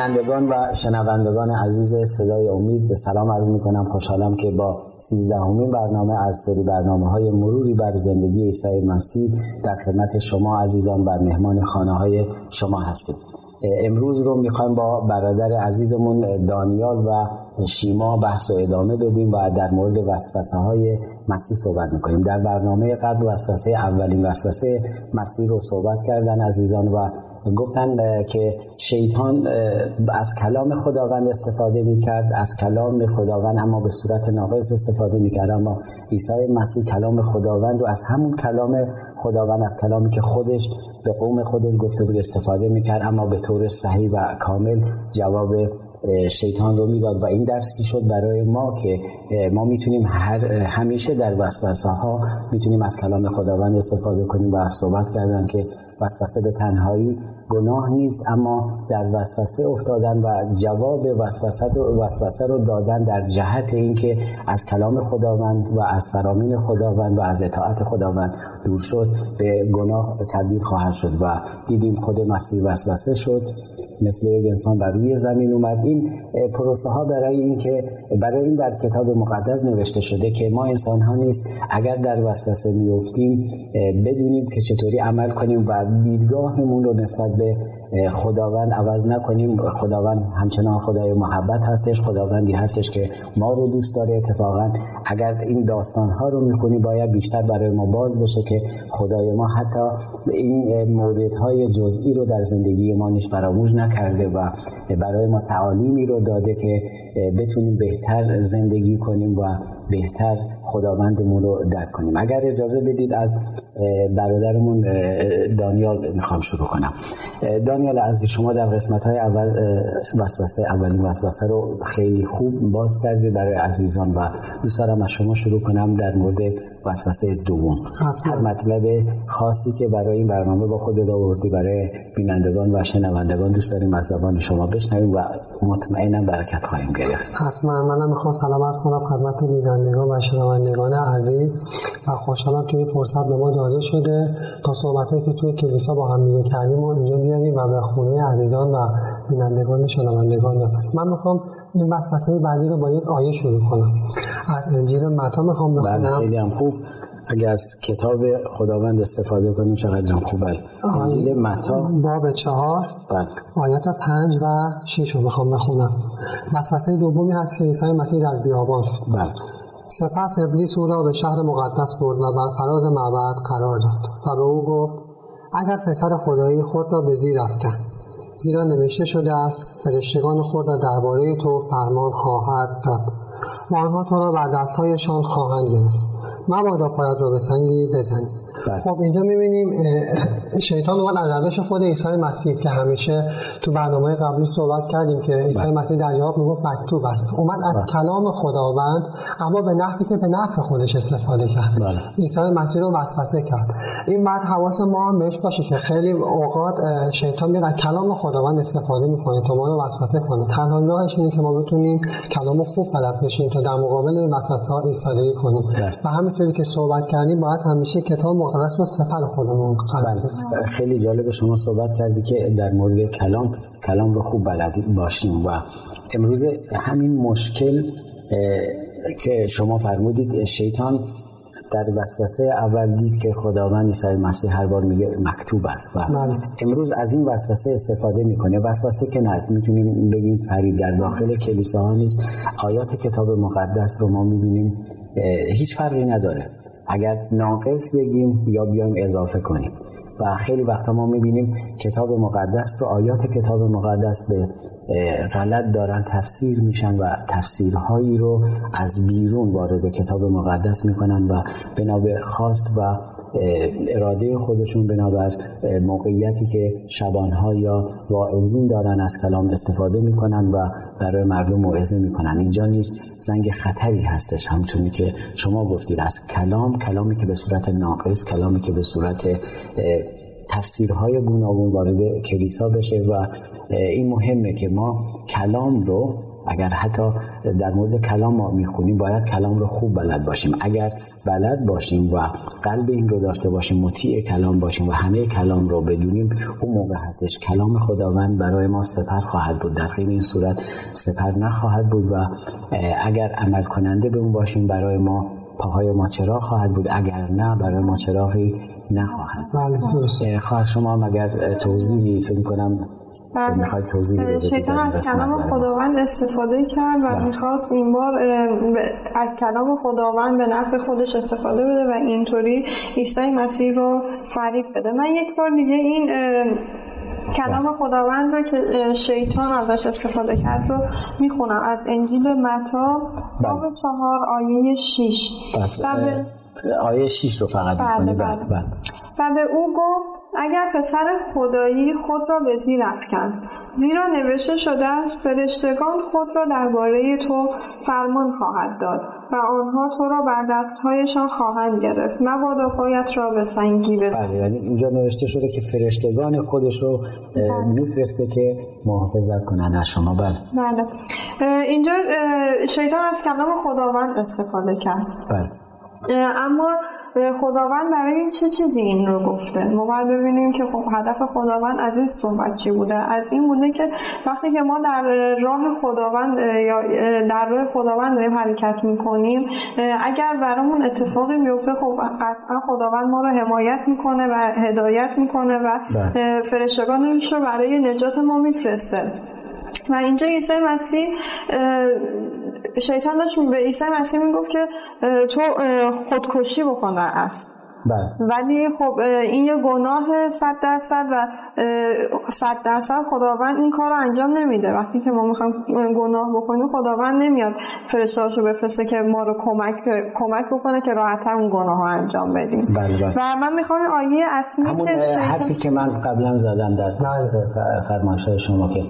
بینندگان و شنوندگان عزیز صدای امید به سلام عرض می کنم خوشحالم که با سیزدهمین برنامه از سری برنامه های مروری بر زندگی عیسی مسیح در خدمت شما عزیزان و مهمان خانه های شما هستیم. امروز رو می‌خوایم با برادر عزیزمون دانیال و شیما بحث و ادامه بدیم و در مورد وسوسه های مسیح صحبت می‌کنیم. در برنامه قبل وسوسه اولین وسوسه مسیح رو صحبت کردن عزیزان و گفتن که شیطان از کلام خداوند استفاده می‌کرد از کلام خداوند اما به صورت ناقص استفاده می‌کرد. اما عیسی مسیح کلام خداوند رو از همون کلام خداوند از کلامی که خودش به قوم خودش گفته بود استفاده می‌کرد اما به طور صحیح و کامل جواب شیطان رو می‌داد و این درسی شد برای ما که ما می‌تونیم هر همیشه در وسوسه ها می‌تونیم از کلام خداوند استفاده کنیم و صحبت کردن که وسوسه به تنهایی گناه نیست اما در وسوسه افتادن و جواب وسوسه رو, وسوسه رو دادن در جهت اینکه از کلام خداوند و از فرامین خداوند و از اطاعت خداوند دور شد به گناه تبدیل خواهد شد و دیدیم خود مسیح وسوسه شد. مثل یک انسان بر روی زمین اومد. این پروسه ها برای اینکه برای این در کتاب مقدس نوشته شده که ما انسان ها نیست. اگر در وسوسه میفتیم بدونیم که چطوری عمل کنیم و دیدگاهمون رو نسبت به خداوند عوض نکنیم. خداوند همچنان خدای محبت هستش خداوندی هستش که ما رو دوست داره. اتفاقا اگر این داستان ها رو می‌خونیم باید بیشتر برای ما باز بشه که خدای ما حتی این موردهای جزئی رو در زندگی ما نیش فراموش نکرده و برای ما تعلیمی رو داده که بتونیم بهتر زندگی کنیم و بهتر خداوندمون رو درک کنیم. اگر اجازه بدید از برادرمون دانیال می‌خوام شروع کنم. دانیال از شما در قسمت های اول وسوسه اولین وسوسه رو خیلی خوب باز کردید برای عزیزان و دوست دارم از شما شروع کنم در مورد وسوسه دوم. هر مطلب خاصی که برای این برنامه با خود آوردی برای بینندگان و شنوندگان دوست داریم از زبان شما بشنویم و مطمئنم برکت خواهیم گرفت. حتما منم می‌خوام سلام عرض کنم خدمت بینندگان و شنوندگان عزیز و خوشحالم که این فرصت به ما داده شده تا صحبتهایی که توی کلیسا با هم دیگه کردیم و اینجا بیاریم و به خونه عزیزان و بینندگان شنوندگان ببریم من می‌خوام این وسوسه بعدی رو با یک آیه شروع کنم. از انجیل متا می‌خوام بخونم. بله خیلی هم خوب. اگه از کتاب خداوند استفاده کنیم چقدر هم خوب. انجیل متا. باب چهار. بله. آیات پنج و شش رو می‌خوام بخونم. وسوسه دومی هست که عیسی مسیح در بیابان شد. بله. سپس ابلیس او را به شهر مقدس برد و بر فراز معبد قرار داد و به او گفت اگر پسر خدایی خود را به زیر افکن زیرا نوشته شده است فرشتگان خود را درباره تو فرمان خواهد داد و آنها تو را بر دستهایشان خواهند گرفت. مبادا پایت را به سنگی بزنی بله. خب اینجا می‌بینیم شیطان اومد از روش خود عیسی مسیح که همیشه تو برنامه قبلی صحبت کردیم که عیسی بله. مسیح در جواب می‌گفت مکتوب است. اومد از بله. کلام خداوند اما به نحوی که به نفع خودش استفاده کرد. عیسی مسیح رو وسوسه کرد. این بعد حواس ما هم بهش باشه که خیلی اوقات شیطان میاد از کلام خداوند استفاده می‌کنه تا ما رو وسوسه کنه. تنها راهش اینه که ما بتونیم کلام خوب بلد بشیم تا در مقابل این وسوسه ها ایستادگی کنیم. و همینطوری که صحبت کردیم باید همیشه کتاب مقدس رو سفر خودمون بله. خیلی جالب شما صحبت کردی که در مورد کلام کلام رو خوب بلد باشیم و امروز همین مشکل که شما فرمودید شیطان در وسوسه اول دید که خداوند عیسی مسیح هر بار میگه مکتوب است و بله. امروز از این وسوسه استفاده می‌کنه وسوسه که نه می‌تونیم بگیم فریب در داخل کلیساها نیست آیات کتاب مقدس رو ما می‌بینیم هیچ فرقی نداره. اگر ناقص بگیم یا بیایم اضافه کنیم. و خیلی وقتا ما می‌بینیم کتاب مقدس رو آیات کتاب مقدس به غلط دارن تفسیر میشن و تفسیرهایی رو از بیرون وارد کتاب مقدس می‌کنن و بنابر خواست و اراده خودشون بنابر موقعیتی که شبانها یا واعظین دارن از کلام استفاده می‌کنن و برای مردم موعظه می‌کنن. اینجا نیست. زنگ خطری هستش همچونی که شما گفتید. از کلام کلامی که به صورت ناقص کلامی که به صورت تفسیرهای گوناگون وارد کلیسا بشه و این مهمه که ما کلام رو اگر حتی در مورد کلام ما می‌خونیم باید کلام رو خوب بلد باشیم. اگر بلد باشیم و قلب این رو داشته باشیم مطیع کلام باشیم و همه کلام رو بدونیم اون موقع هستش کلام خداوند برای ما سپر خواهد بود. در غیر این صورت سپر نخواهد بود و اگر عمل کننده به اون باشیم برای ما پاهای ما چرا خواهد بود؟ اگر نه برای ما چراغی نخواهد بله خواهر شما مگر توضیحی فکر کنم بله. می‌خواد توضیح بدید؟ شیطان از کلام خداوند استفاده کرد و بله. می‌خواست این بار از کلام خداوند به نفع خودش استفاده بده و اینطوری عیسی مسیح رو فریب بده. من یک بار دیگه این کلام بله. خداوند رو که شیطان ازش استفاده کرد رو می‌خونم. از انجیل متا باب چهار آیه شیش. به- آیه 6 رو فقط بله، بله. بله. بله. و به او گفت اگر پسر خدایی خود را به زیر افکن زیرا نوشته شده است فرشتگان خود را درباره تو فرمان خواهد داد و آنها تو را بر دستهایشان خواهند گرفت. مبادا پایت را به سنگی بزن. بله یعنی اینجا نوشته شده که فرشتگان خودش رو اه، میفرسته که محافظت کنن از شما. بله. بله. اینجا شیطان از کلام خداوند استفاده کرد. بله. اما خداوند برای چه چیزی این رو گفته؟ ما باید ببینیم که خب هدف خداوند از این صحبت چی بوده؟ از این بوده که وقتی که ما در اه، راه خداوند یا در راه خداوند داریم حرکت می‌کنیم اگر برامون اتفاقی بیفته خب قطعا خداوند ما رو حمایت می‌کنه و هدایت می‌کنه و بله. فرشتگانش رو برای نجات ما میفرسته. و اینجا عیسی مسیح شیطان داشت به عیسی مسیح می‌گفت که تو خودکشی بکن در اصل. بله. ولی خب این یه گناه صد درصد و صد درصد خداوند این کار رو انجام نمیده. وقتی که ما می‌خوایم گناه بکنیم خداوند نمیاد فرشتهاش رو بفرسته که ما رو کمک کمک بکنه که راحتتر اون گناه ها انجام بدیم. بله بله. و من می‌خوام آیه اصلی همون حرفی که من قبلا زدم در فرمایش های شما که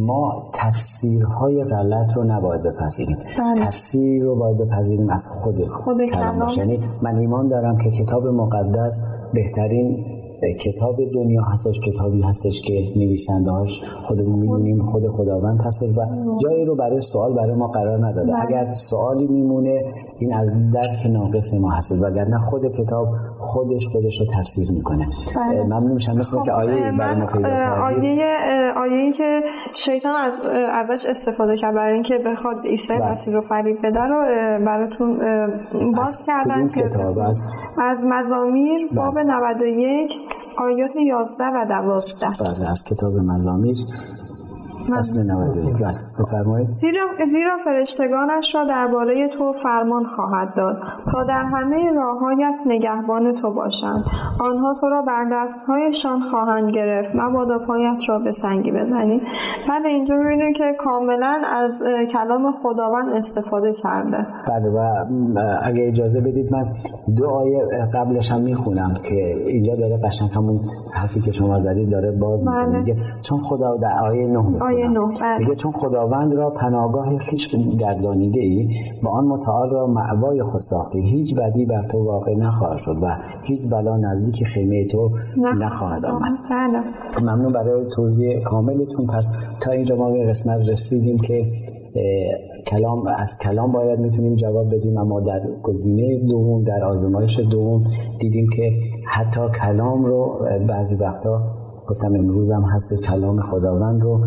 ما تفسیرهای غلط رو نباید بپذیریم. بله. تفسیر رو باید بپذیریم از خود, خود کلام یعنی من ایمان دارم که کتاب مقدس بهترین کتاب دنیا هستش کتابی هستش که نویسنده هاش خودمون می‌دونیم خود خداوند هستش و جایی رو برای سوال برای ما قرار نداده اگر سوالی میمونه این از درک ناقص ما هست وگرنه خود کتاب خودش خودش رو تفسیر می‌کنه بله. ممنون میشم مثل که آیه برای ما پیدا آیه آیه‌ای که شیطان از ازش استفاده کرد برای اینکه بخواد عیسی بله. مسیح رو فریب بده رو براتون باز از کردن که کتاب؟ از- از مزامیر بله. باب 91 آیات 11 و 12 بله از کتاب مزامیر فصل 91 بله بفرمایید. زیرا, زیرا فرشتگانش را درباره تو فرمان خواهد داد تا در همه راههایت نگهبان تو باشند. آنها تو را بر دستهایشان خواهند گرفت. مبادا پایت را به سنگی بزنی بعد اینجا ببینیم که کاملا از کلام خداوند استفاده کرده. بله و اگه اجازه بدید من دو آیه قبلش هم می‌خونم که اینجا داره قشنگ همون حرفی که شما زدید داره باز می‌کنه. بله. میگه چون خدا در آیه 9 بله. میگه چون خداوند را پناهگاه خیش گردانیده ای و آن متعال را معوای خود ساخته هیچ بدی بر تو واقع نخواهد شد و هیچ بلا نزدیک خیمه تو نخواهد آمد. بله. ممنون برای توضیح کاملتون. پس تا اینجا ما به قسمت رسیدیم که کلام از کلام باید می‌تونیم جواب بدیم اما در گزینه دوم در آزمایش دوم دیدیم که حتی کلام رو بعضی وقتا گفتم امروز هم هست کلام خداوند رو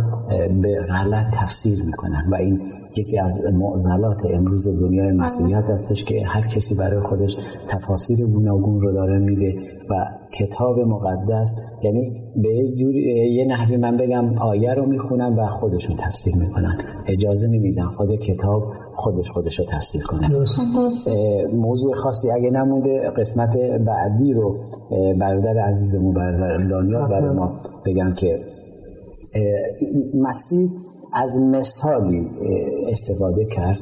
به غلط تفسیر می‌کنن و این یکی از معضلات امروز دنیای مسیحیت هستش که هر کسی برای خودش تفاسیر گوناگون رو داره میده و کتاب مقدس یعنی به یه جوری یه نحوی من بگم آیه رو می‌خونن و خودشون تفسیر می‌کنن. اجازه نمیدن خود کتاب خودش خودش رو تفسیر کنه. اه، موضوع خاصی اگه نمونده قسمت بعدی رو برادر عزیزمون برادر دانیال برای ما بگم که مسیح از مثالی استفاده کرد.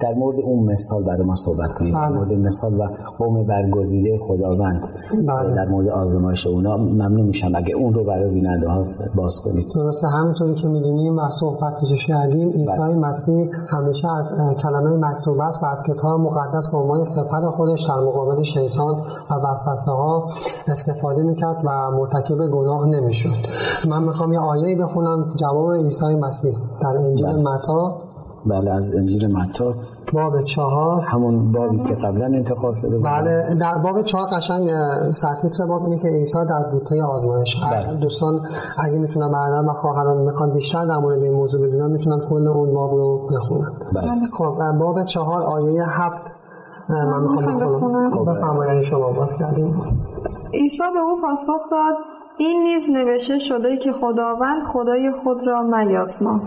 در مورد اون مثال برای ما صحبت کنید در بله. مورد مثال و قوم برگزیده خداوند. بله. در مورد آزمایش اونا ممنون میشم. اگه اون رو برای بیننده ها باز کنید. درسته همینطوری که می‌دونیم و صحبتش کردیم عیسی بله. مسیح همیشه از کلمه مکتوبت و از کتاب مقدس به عنوان سپر خودش در مقابل شیطان و وسوسه ها استفاده می‌کرد و مرتکب گناه نمی‌شد. من می‌خوام یه آیه بخونم. جواب عیسی مسیح. در انجیل بله. متا. بله از انجیل متا. باب چهار. همون بابی که قبلا انتخاب شده بود. بله در باب چهار قشنگ سرتیتر باب اینه که عیسی در بوته آزمایش بله. دوستان اگه می‌تونن بعدا و خواهران می‌خوان بیشتر در مورد این موضوع بدونن می‌تونن کل اون باب رو بخونن بله. خب باب چهار آیه هفت. من می‌خوام بخونم. خب بفرمایید شما باز کردیم عیسی به او پاسخ داد این نیز نوشته شده که خداوند خدای خود را میازما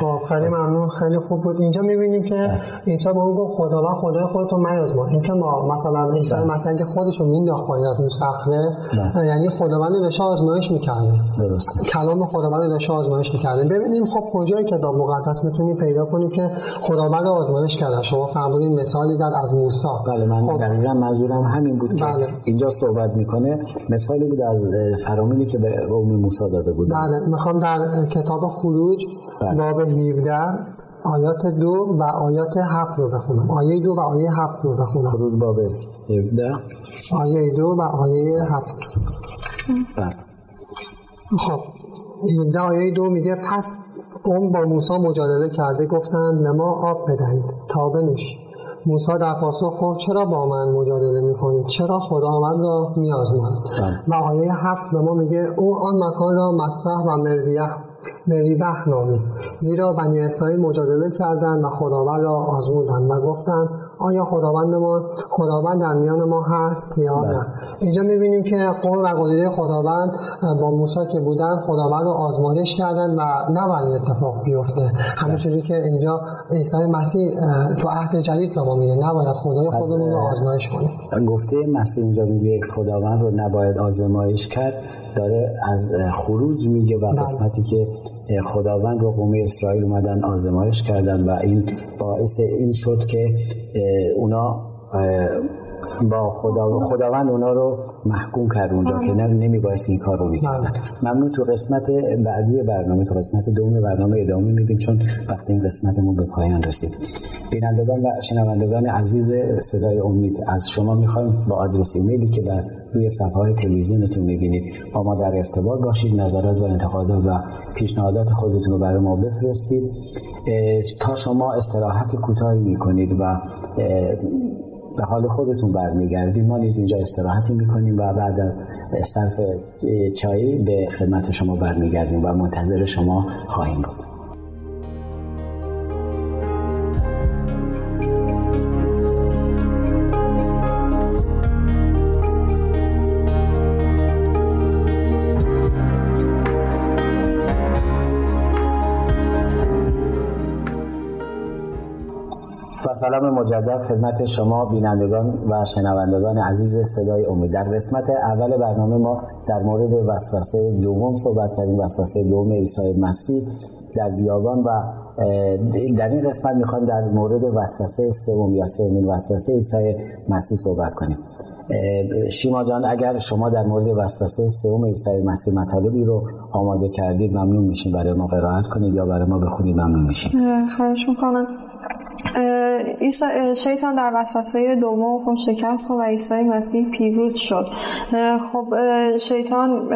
خب خیلی ممنون خیلی خوب بود. اینجا می‌بینیم که عیسی به اون گفت خداوند خدای خودتو میازما این که ما مثلا عیسی بله. مثلا که خودشو مینداخت پایین از اون صخره بله. یعنی خداوند داشته آزمایش می‌کرده. درست کلام خداوند داشته آزمایش می‌کرده. ببینیم خب کجای کتاب مقدس می‌تونیم پیدا کنیم که خداوند آزمایش کرده. شما فرمودین مثالی زد از موسی. بله من خب. دقیقا منظورم همین بود که بله. اینجا صحبت می‌کنه. مثالی بود از فرامینی که به قوم موسی داده بود بله می‌خوام در کتاب خروج بله. باب 17 آیات دو و آیات هفت رو بخونم. آیه دو و آیه هفت رو بخونم. خروج باب 17 آیه دو و آیه هفت. بله. خب 17 آیه دو میگه پس قوم با موسی مجادله کرده گفتند به ما آب بدهید تا بنوشیم موسی در پاسخ گفت چرا با من مجادله می‌کنید چرا خداوند را میآزمایید. و آیه هفت به ما میگه او آن مکان را مسح و مریه مریبه نامید زیرا بنی اسرائیل مجادله کردند و خداوند را آزمودند و گفتند آیا خداوند ما خداوند در میان ما هست یا نه؟ اینجا می‌بینیم که قوم و خداوند با موسی که بودن خداوند رو آزمایش کردن و نباید اتفاق بیفته. همینجوری که اینجا عیسی مسیح تو عهد جدید به ما میگه نباید خدای خودمون رو آزمایش کنیم. گفته مسیح اینجا میگه خداوند رو نباید آزمایش کرد داره از خروج میگه و بله. قسمتی که خداوند و قوم اسرائیل اومدن آزمایش کردن و این باعث این شد که اونا با خدا خداوند اونا رو محکوم کرد اونجا که نمی باعث این کار رو می‌کردن. ممنون. تو قسمت بعدی برنامه تو قسمت دوم برنامه ادامه میدیم چون وقتی این قسمتمون به پایان رسید. بینندگان و شنوندگان عزیز صدای امید از شما می‌خوایم با آدرس ایمیلی که بر روی صفحه های تلویزیونتون می‌بینید. با ما در ارتباط باشید نظرات و انتقادات و پیشنهادات خودتون رو برای ما بفرستید. تا شما استراحت کوتاهی می‌کنید و به حال خودتون برمیگردید ما نیز اینجا استراحتی می‌کنیم و بعد از صرف چایی به خدمت شما برمیگردیم و منتظر شما خواهیم بود. سلام مجدد خدمت شما بینندگان و شنوندگان عزیز صدای امید. در قسمت اول برنامه ما در مورد وسوسه دوم صحبت کردیم وسوسه دوم عیسی مسیح در بیابان و در این قسمت می‌خوایم در مورد وسوسه سوم یا سومین وسوسه عیسی مسیح صحبت کنیم. شیما جان اگر شما در مورد وسوسه سوم عیسی مسیح مطالبی رو آماده کردید ممنون میشیم. برای ما قرائت کنید یا برای ما بخونید ممنون میشیم. خواهش می‌کنم. شیطان در وسوسه دوم خون شکست و عیسی مسیح پیروز شد. خب شیطان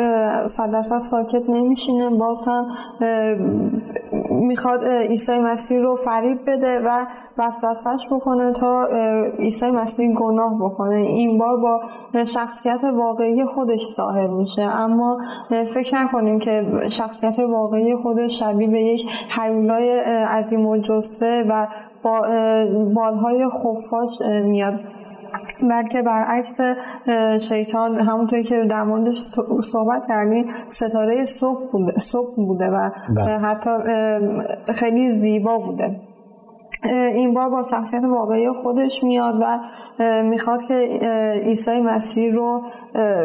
صد ساکت نمیشینه باز هم می‌خواد عیسی مسیح رو فریب بده و وسوسش بکنه تا عیسی مسیح گناه بکنه. این بار با شخصیت واقعی خودش ظاهر میشه. اما فکر نکنیم که شخصیت واقعی خودش شبیه به یک حیولای عظیم و جسته و با بالهای خفاش میاد بلکه برعکس شیطان همونطوری که در موردش صحبت کردیم ستاره صبح بوده, صبح بوده و بله. حتی خیلی زیبا بوده این بار با شخصیت واقعی خودش میاد و می‌خواد که عیسی مسیح رو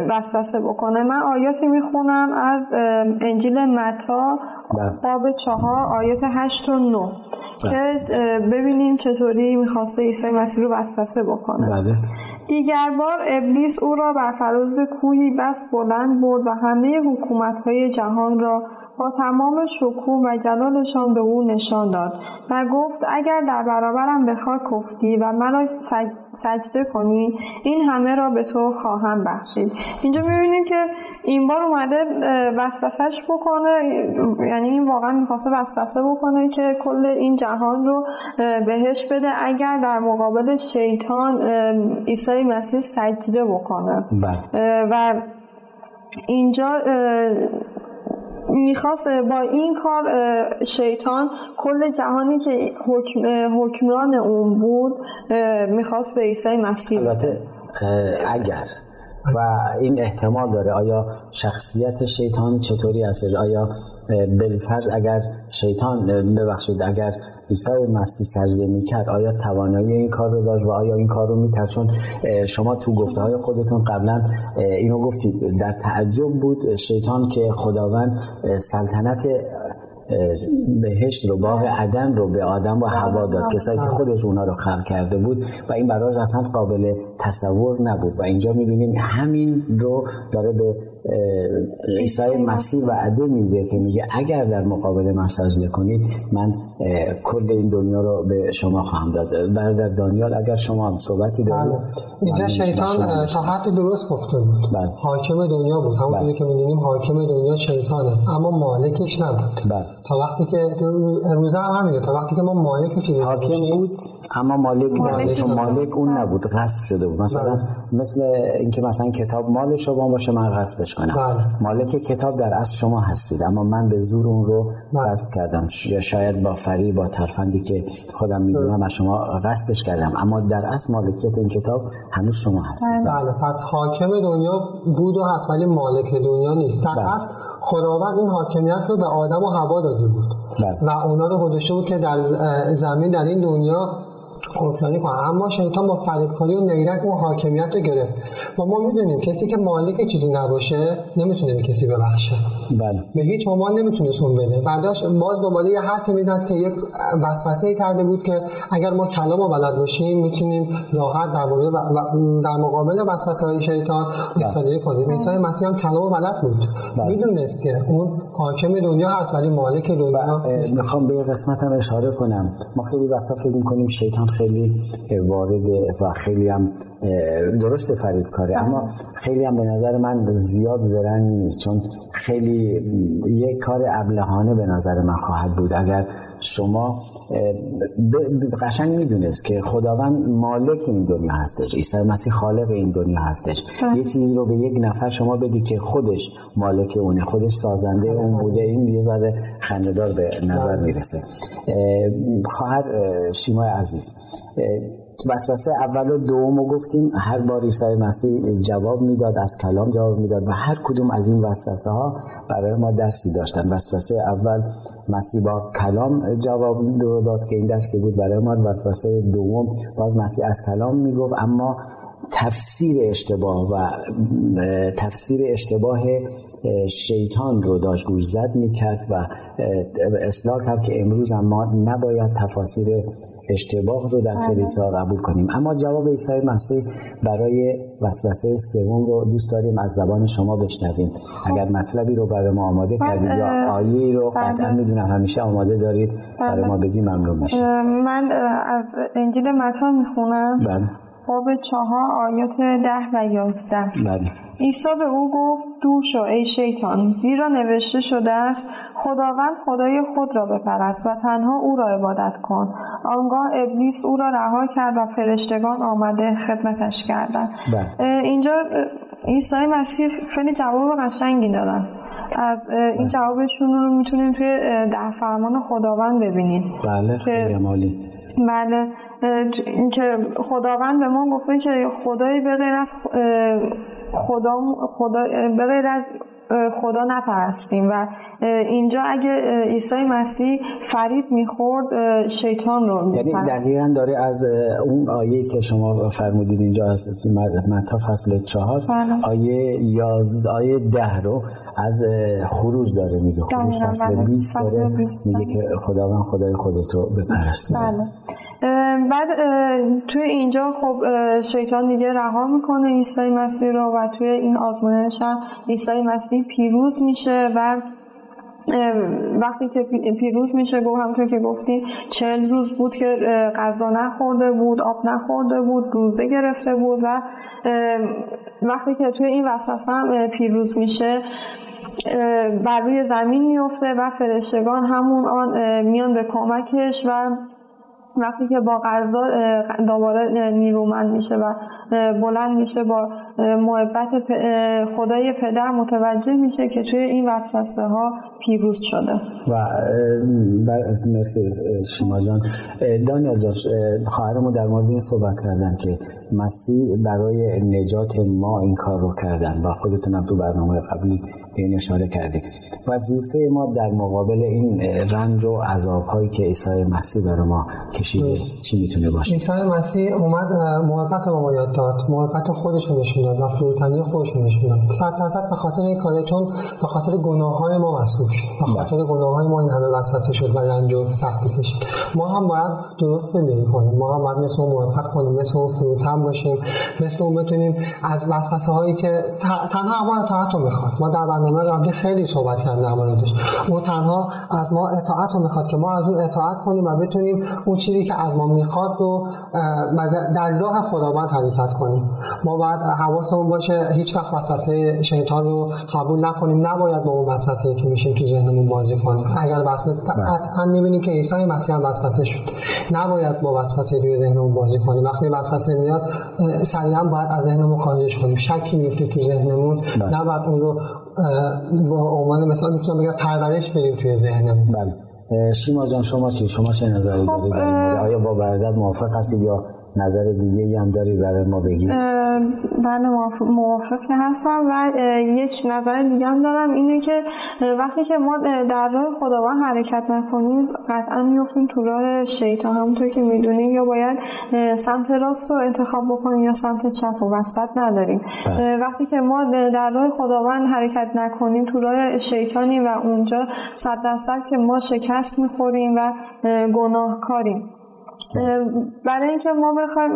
وسوسه بکنه. من آیاتی می‌خونم از انجیل متا بله. باب چهار آیات هشت و نو که ببینیم چطوری می‌خواسته عیسی مسیح رو وسوسه بکنه. بله. دیگر بار ابلیس او را بر فراز کوهی بس بلند برد و همه حکومتهای جهان را با تمام شکوه و جلالشان به او نشان داد و گفت اگر در برابرم به خاک کفتی و مرا سجده کنی این همه را به تو خواهم بخشید اینجا می‌بینیم که این بار اومده وسوسش بکنه یعنی این واقعا می‌خواسته وسوسه بکنه که کل این جهان رو بهش بده اگر در مقابل شیطان عیسی مسیح سجده بکنه بله. و اینجا می‌خواست با این کار شیطان کل جهانی که حکم، حکمران اون بود می‌خواست به عیسی مسیح البته اگر و این احتمال داره آیا شخصیت شیطان چطوری هستش؟ آیا بالفرض اگر شیطان ببخشید اگر عیسی مسیح سجده می‌کرد آیا توانایی این کار رو داشت و آیا این کار رو می‌کرد؟ چون شما تو گفته های خودتون قبلا اینو گفتید در تعجب بود شیطان که خداوند سلطنت بهشت رو باغ عدن رو به آدم و هوا داد. کسایی که خودش اونا رو خلق کرده بود و این براش اصلا قابل تصور نبود. و اینجا می‌بینیم همین رو داره به عیسی مسیح وعده میده که میگه اگر در مقابل من سجده کنید من کل این دنیا رو به شما خواهم داد برادر دانیال اگر شما هم صحبتی دارید بله. اینجا شیطان تا حد درست گفته بود بله. حاکم دنیا بود همون بله. که می‌دونیم حاکم دنیا شیطانه اما مالکش نبود بله. تا وقتی که امروز هم همینه تا وقتی که ما مالک چیزی حاکم بود اما مالک نبود چون. مالک اون نبود غصب شده بود مثلا بله. مثل اینکه مثلا کتاب مال شما باشه من غصبش کنم بله. مالک کتاب در اصل شما هستید اما من به زور اون رو. غصب کردم یا شاید با فری با ترفندی که خودم می‌دونم از شما غصبش کردم. اما در اصل مالکیت این کتاب هنوز شما هستید. بله. پس حاکم دنیا بود و هست ولی مالک دنیا نیست. در بله. اصل خداوند این حاکمیت رو به آدم و هوا داده بود. بله. و اونا رو گذاشته بود که در زمین در این دنیا حکمرانی کنن. اما شیطان با فریبکاری و نیرنگ اون حاکمیت رو گرفت. و ما می‌دونیم کسی که مالک چیزی نباشه نمی‌تونه به کسی ببخشه. بله. به هیچ عنوان نمی‌تونست اون بده. برداشت باز دوباره یه حرفی می‌داد که یک وسوسه کرده بود که اگر ما کلام رو بلد باشیم می‌تونیم راحت در مورد و- و- در مقابل وسوسه های شیطان ایستادگی کنیم عیسی مسیح هم کلام رو بلد بود. بله. می‌دونست که اون حاکم دنیا هست ولی مالک دنیا. می‌خوام به قسمت هم اشاره کنم. ما خیلی وقتا فکر می‌کنیم شیطان خیلی وارد و خیلی هم درست فرید کاره اما خیلی هم به نظر من زیاد زرنگ نیست چون خیلی یک کار ابلهانه به نظر من خواهد بود. اگر شما قشنگ می‌دونست که خداوند مالک این دنیا هستش عیسی مسیح خالق این دنیا هستش. یه چیزی رو به یک نفر شما بدی که خودش مالک اونه خودش سازنده اون بوده این یه ذره خنده‌دار به نظر می‌رسه. اه، خواهر اه، شیمای عزیز وسوسه اول و دوم رو گفتیم. هر بار عیسی مسیح جواب می‌داد از کلام جواب می‌داد و هر کدوم از این وسوسه ها برای ما درسی داشتن. وسوسه اول مسیح با کلام جواب داد که این درسی بود برای ما. وسوسه دوم باز مسیح از کلام می‌گفت اما تفسیر اشتباه و تفسیر اشتباه اه، شیطان رو داشت گوش زد می‌کرد و اصلاح کرد که امروز هم ما نباید تفاسیر اشتباه رو در کلیسا قبول کنیم. اما جواب عیسی مسیح برای وسوسه سوم رو دوست داریم از زبان شما بشنویم. اگر مطلبی رو برای ما آماده کردید یا آیه رو بله. قطعا می‌دونم همیشه آماده دارید برای ما بگی ممنون میشه من از انجیل متا می‌خونم. بله باب چهار آیات ده و یازده. بله. عیسی به او گفت دور شو ای شیطان زیرا نوشته شده است خداوند خدای خود را بپرست و تنها او را عبادت کن. آنگاه ابلیس او را رها کرد و فرشتگان آمده خدمتش کردند. بله. اینجا عیسی مسیح خیلی جواب قشنگی دادن. از این جوابشون رو می‌تونیم توی ده فرمان خداوند ببینیم. بله خیلی عالی بله. اینکه خداوند به ما گفته که خدایی به غیر از خدا خدا به غیر از خدا نپرستیم و اینجا اگه عیسی مسیح فرید می‌خورد شیطان رو یعنی دقیقا داره از اون آیه که شما فرمودید اینجا از متا فصل چهار بله. آیه یازد آیه ده رو از خروج داره میگه. خروج فصل 20 بله. داره میگه که خداوند خدای خودت رو بپرست بله. بعد توی اینجا خب شیطان دیگه رها می‌کنه عیسی مسیح رو و توی این آزمایش هم عیسی مسیح پیروز میشه و وقتی که پیروز میشه گفت همونطور که گفتیم چهل روز بود که غذا نخورده بود آب نخورده بود روزه گرفته بود و وقتی که توی این وسوسه هم پیروز میشه بر روی زمین میفته و فرشتگان همون آن میان به کمکش و وقتی که با غذا دوباره نیرومند میشه و بلند میشه با محبت خدای پدر متوجه میشه که توی این وسوسه ها پیروز شده. و مرسی شما جان. دانیال جان خواهرمون در مورد این صحبت کردن که مسیح برای نجات ما این کار رو کردن و خودتونم تو برنامه قبلی این اشاره کردیم. وظیفه ما در مقابل این رنج و عذاب هایی که عیسی مسیح برای ما کشیده چی می‌تونه باشه؟ عیسی مسیح اومد محبت رو ما یاد داد. محبت خودش رو نشون داد و فروتنی خودش داد صد درصد به خاطر این کاره چون به خاطر گناه های ما مسئول شد. به خاطر بله. گناه های ما این همه وسوسه شد و رنج و سختی کشید. ما هم باید درست زندگی کنیم. ما هم باید مثل اون محبت کنیم مثل اون فروتن باشیم مثل اون بتونیم از وسوسه هایی که تنها ما اطاعت رو می‌خواد. ما در برنامه قبلی خیلی صحبت کردیم در موردش. اون تنها از ما اطاعت رو می‌خواد که ما از اون اطاعت کنیم و بتونیم اون چیزی که از ما می‌خواد رو در راه خداوند حرکت کنیم. ما باید حواسمون باشه. هیچ وقت وسوسه شیطان رو قبول نکنیم. نباید با اون وسوسه که میشیم تو ذهنمون بازی کنیم. اگر وسوسه قطعا می‌بینیم که عیسی مسیح هم وسوسه شد نباید با وسوسه روی ذهنمون بازی کنیم. وقتی وسوسه میاد سریعا باید از ذهنمون خارجش کنیم. شکی میفته تو ذهنمون. بله. نباید اون رو با عنوان مثلا می‌تونم بگم پرورش بدیم توی ذهنمون. بله. شیما جان شما چی؟ شما چه نظری دارید خب آیا با برادر موافق هستید یا نظر دیگه هم داری برای ما بگید بله موافق هستم و یک نظر دیگه هم دارم اینه که وقتی که ما در راه خداوند حرکت نکنیم قطعا میفتیم تو راه شیطان. همونطور که می‌دونیم یا باید سمت راست رو انتخاب بکنیم یا سمت چپ و وسط نداریم. بله. وقتی که ما در راه خداوند حرکت نکنیم تو راه شیطانی و اونجا صد درصد که ما شکست می‌خوریم و گناهکاریم. برای اینکه ما بخوایم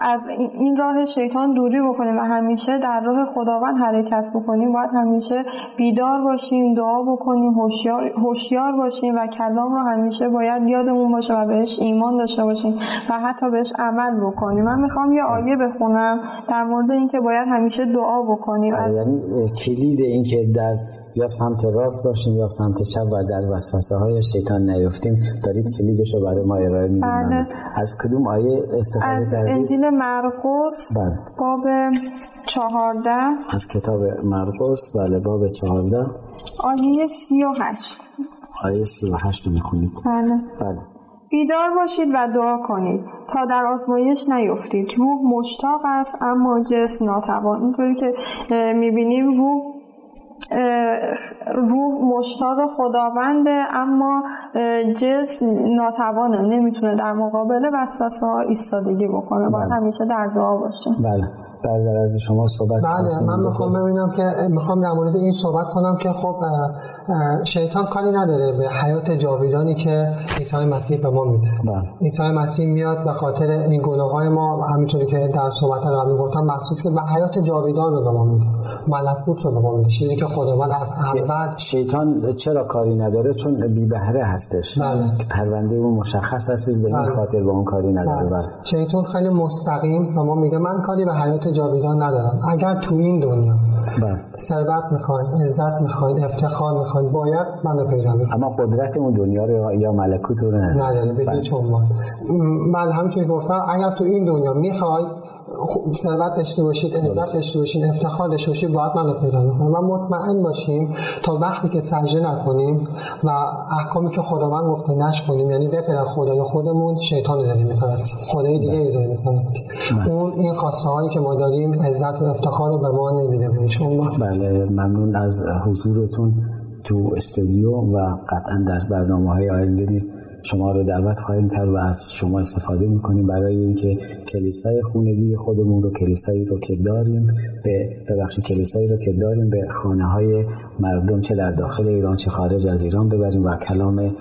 از این راه شیطان دوری بکنیم و همیشه در راه خداوند حرکت بکنیم باید همیشه بیدار باشیم دعا بکنیم هوشیار باشیم و کلام رو همیشه باید یادمون باشه و بهش ایمان داشته باشیم و حتی بهش عمل بکنیم. من می‌خوام یه آیه بخونم در مورد اینکه باید همیشه دعا بکنیم. آره، یعنی کلید اینکه در یا سمت راست باشیم یا سمت چپ و در وسوسه های شیطان نیفتیم دارید کلیدش رو برای ما ارائه بله. از کدوم آیه استفاده کردید؟ از انجیل مرقس بله. باب چهارده. از کتاب مرقس؟ بله باب چهارده. آیه سی و هشت. آیه سی و هشت رو می‌خونید. بله. بله. بیدار باشید و دعا کنید تا در آزمایش نیفتید. روح مشتاق است اما جسم ناتوان. اینطوری که می‌بینیم روح روح مشتاق خداونده اما جسم ناتوانه نمی‌تونه در مقابل وسوسه ها ایستادگی بکنه. باید بله. همیشه در دعا باشه. بله. برادر از شما صحبت بله من می‌خوام ببینم که می‌خوام در مورد این صحبت کنم که خب شیطان کاری نداره به حیات جاویدانی که عیسی مسیح به ما میده. بله. عیسی مسیح میاد به خاطر این گناه های ما همینطوری که در صحبت قبلی گفتم محسوب شد و حیات جاویدان رو به ما میده. ملکوت رو به ما میده چیزی که خداوند از اول شیطان چرا کاری نداره؟ چون بی بهره هستش. بله. پرونده اون مشخص هست به این بله. خاطر با اون کاری نداره. بله. شیطان خیلی مستقیم به ما میگه من کاری به حیات جاویدان ندارم. اگر تو این دنیا بله. ثروت می‌خواین عزت می‌خواین افتخار می‌خواین باید منو پیدا اما قدرت اون دنیا رو یا ملکوت رو نداره نداره به هیچ عنوان من همینطوری گفتم اگر تو این دنیا می‌خوای ثروت داشته باشید عزت داشته باشید افتخار داشته باشید باید من رو پیدا کنیم و مطمئن باشیم تا وقتی که سجده نکنیم و احکامی که خداوند گفته نش کنیم یعنی بپر خدای خودمون شیطان رو داریم میپرستیم خدای دیگه ای داریم میپرستیم اون این خواسته هایی که ما داریم عزت و افتخار رو به ما نمیده. به بله ممنون از حضورتون. تو استودیو و قطعا در برنامه های آینده نیست. شما رو دعوت خواهیم کرد و از شما استفاده می‌کنیم برای اینکه کلیسای خونگی خودمون رو کلیسایی رو که داریم به ببخش کلیسایی رو که داریم به خانه های مردم چه در داخل ایران چه خارج از ایران ببریم و کلام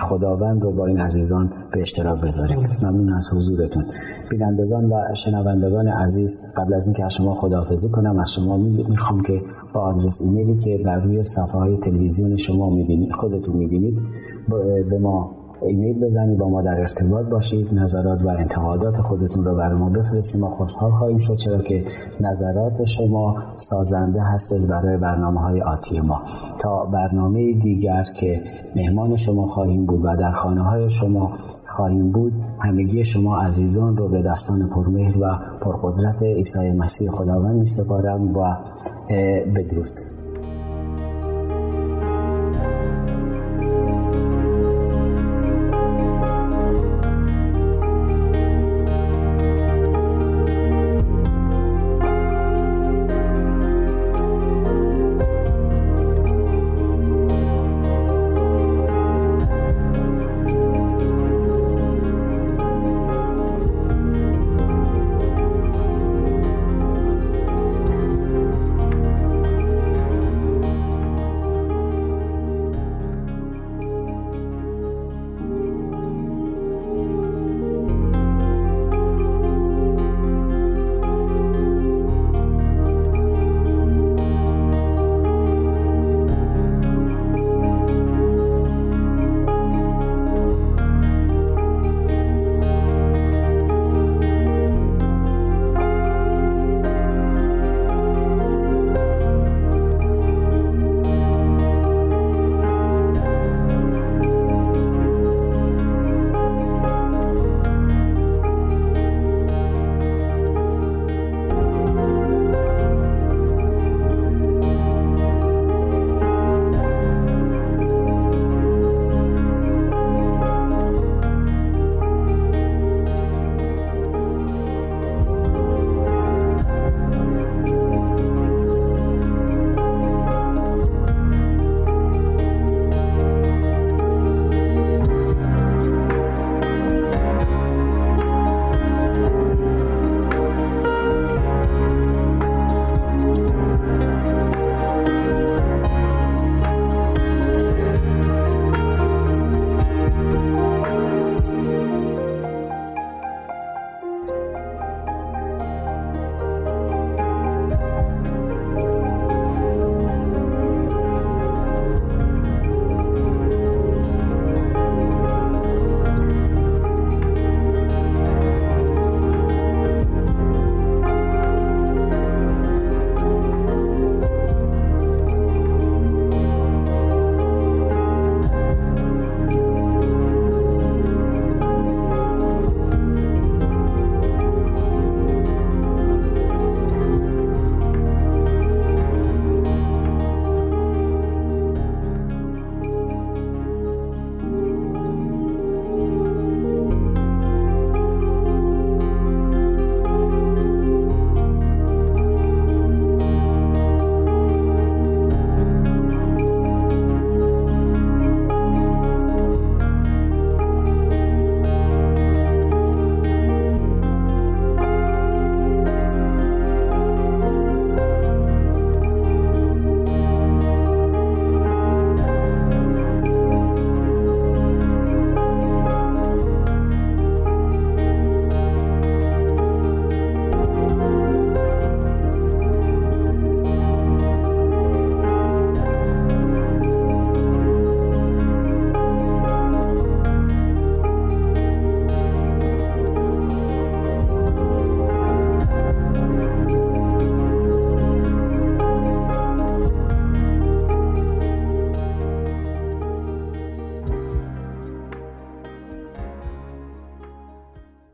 خداوند رو با این عزیزان به اشتراک بذاریم. ممنون از حضورتون. بینندگان و شنوندگان عزیز قبل از اینکه از شما خداحافظی کنم از شما می‌خوام که با آدرس ایمیلی که بر روی صفحه های تلویزیون شما می‌بینید خودتون می‌بینید به ما ایمیل بزنید با ما در ارتباط باشید. نظرات و انتقادات خودتون رو برای ما بفرستید. ما خوشحال خواهیم شد چرا که نظرات شما سازنده هستش برای برنامه های آتی ما. تا برنامه دیگر که مهمان شما خواهیم بود و در خانه های شما خواهیم بود همگی شما عزیزان رو به دستان پرمهر و پرقدرت عیسی مسیح خداوند می سپارم و بدرود.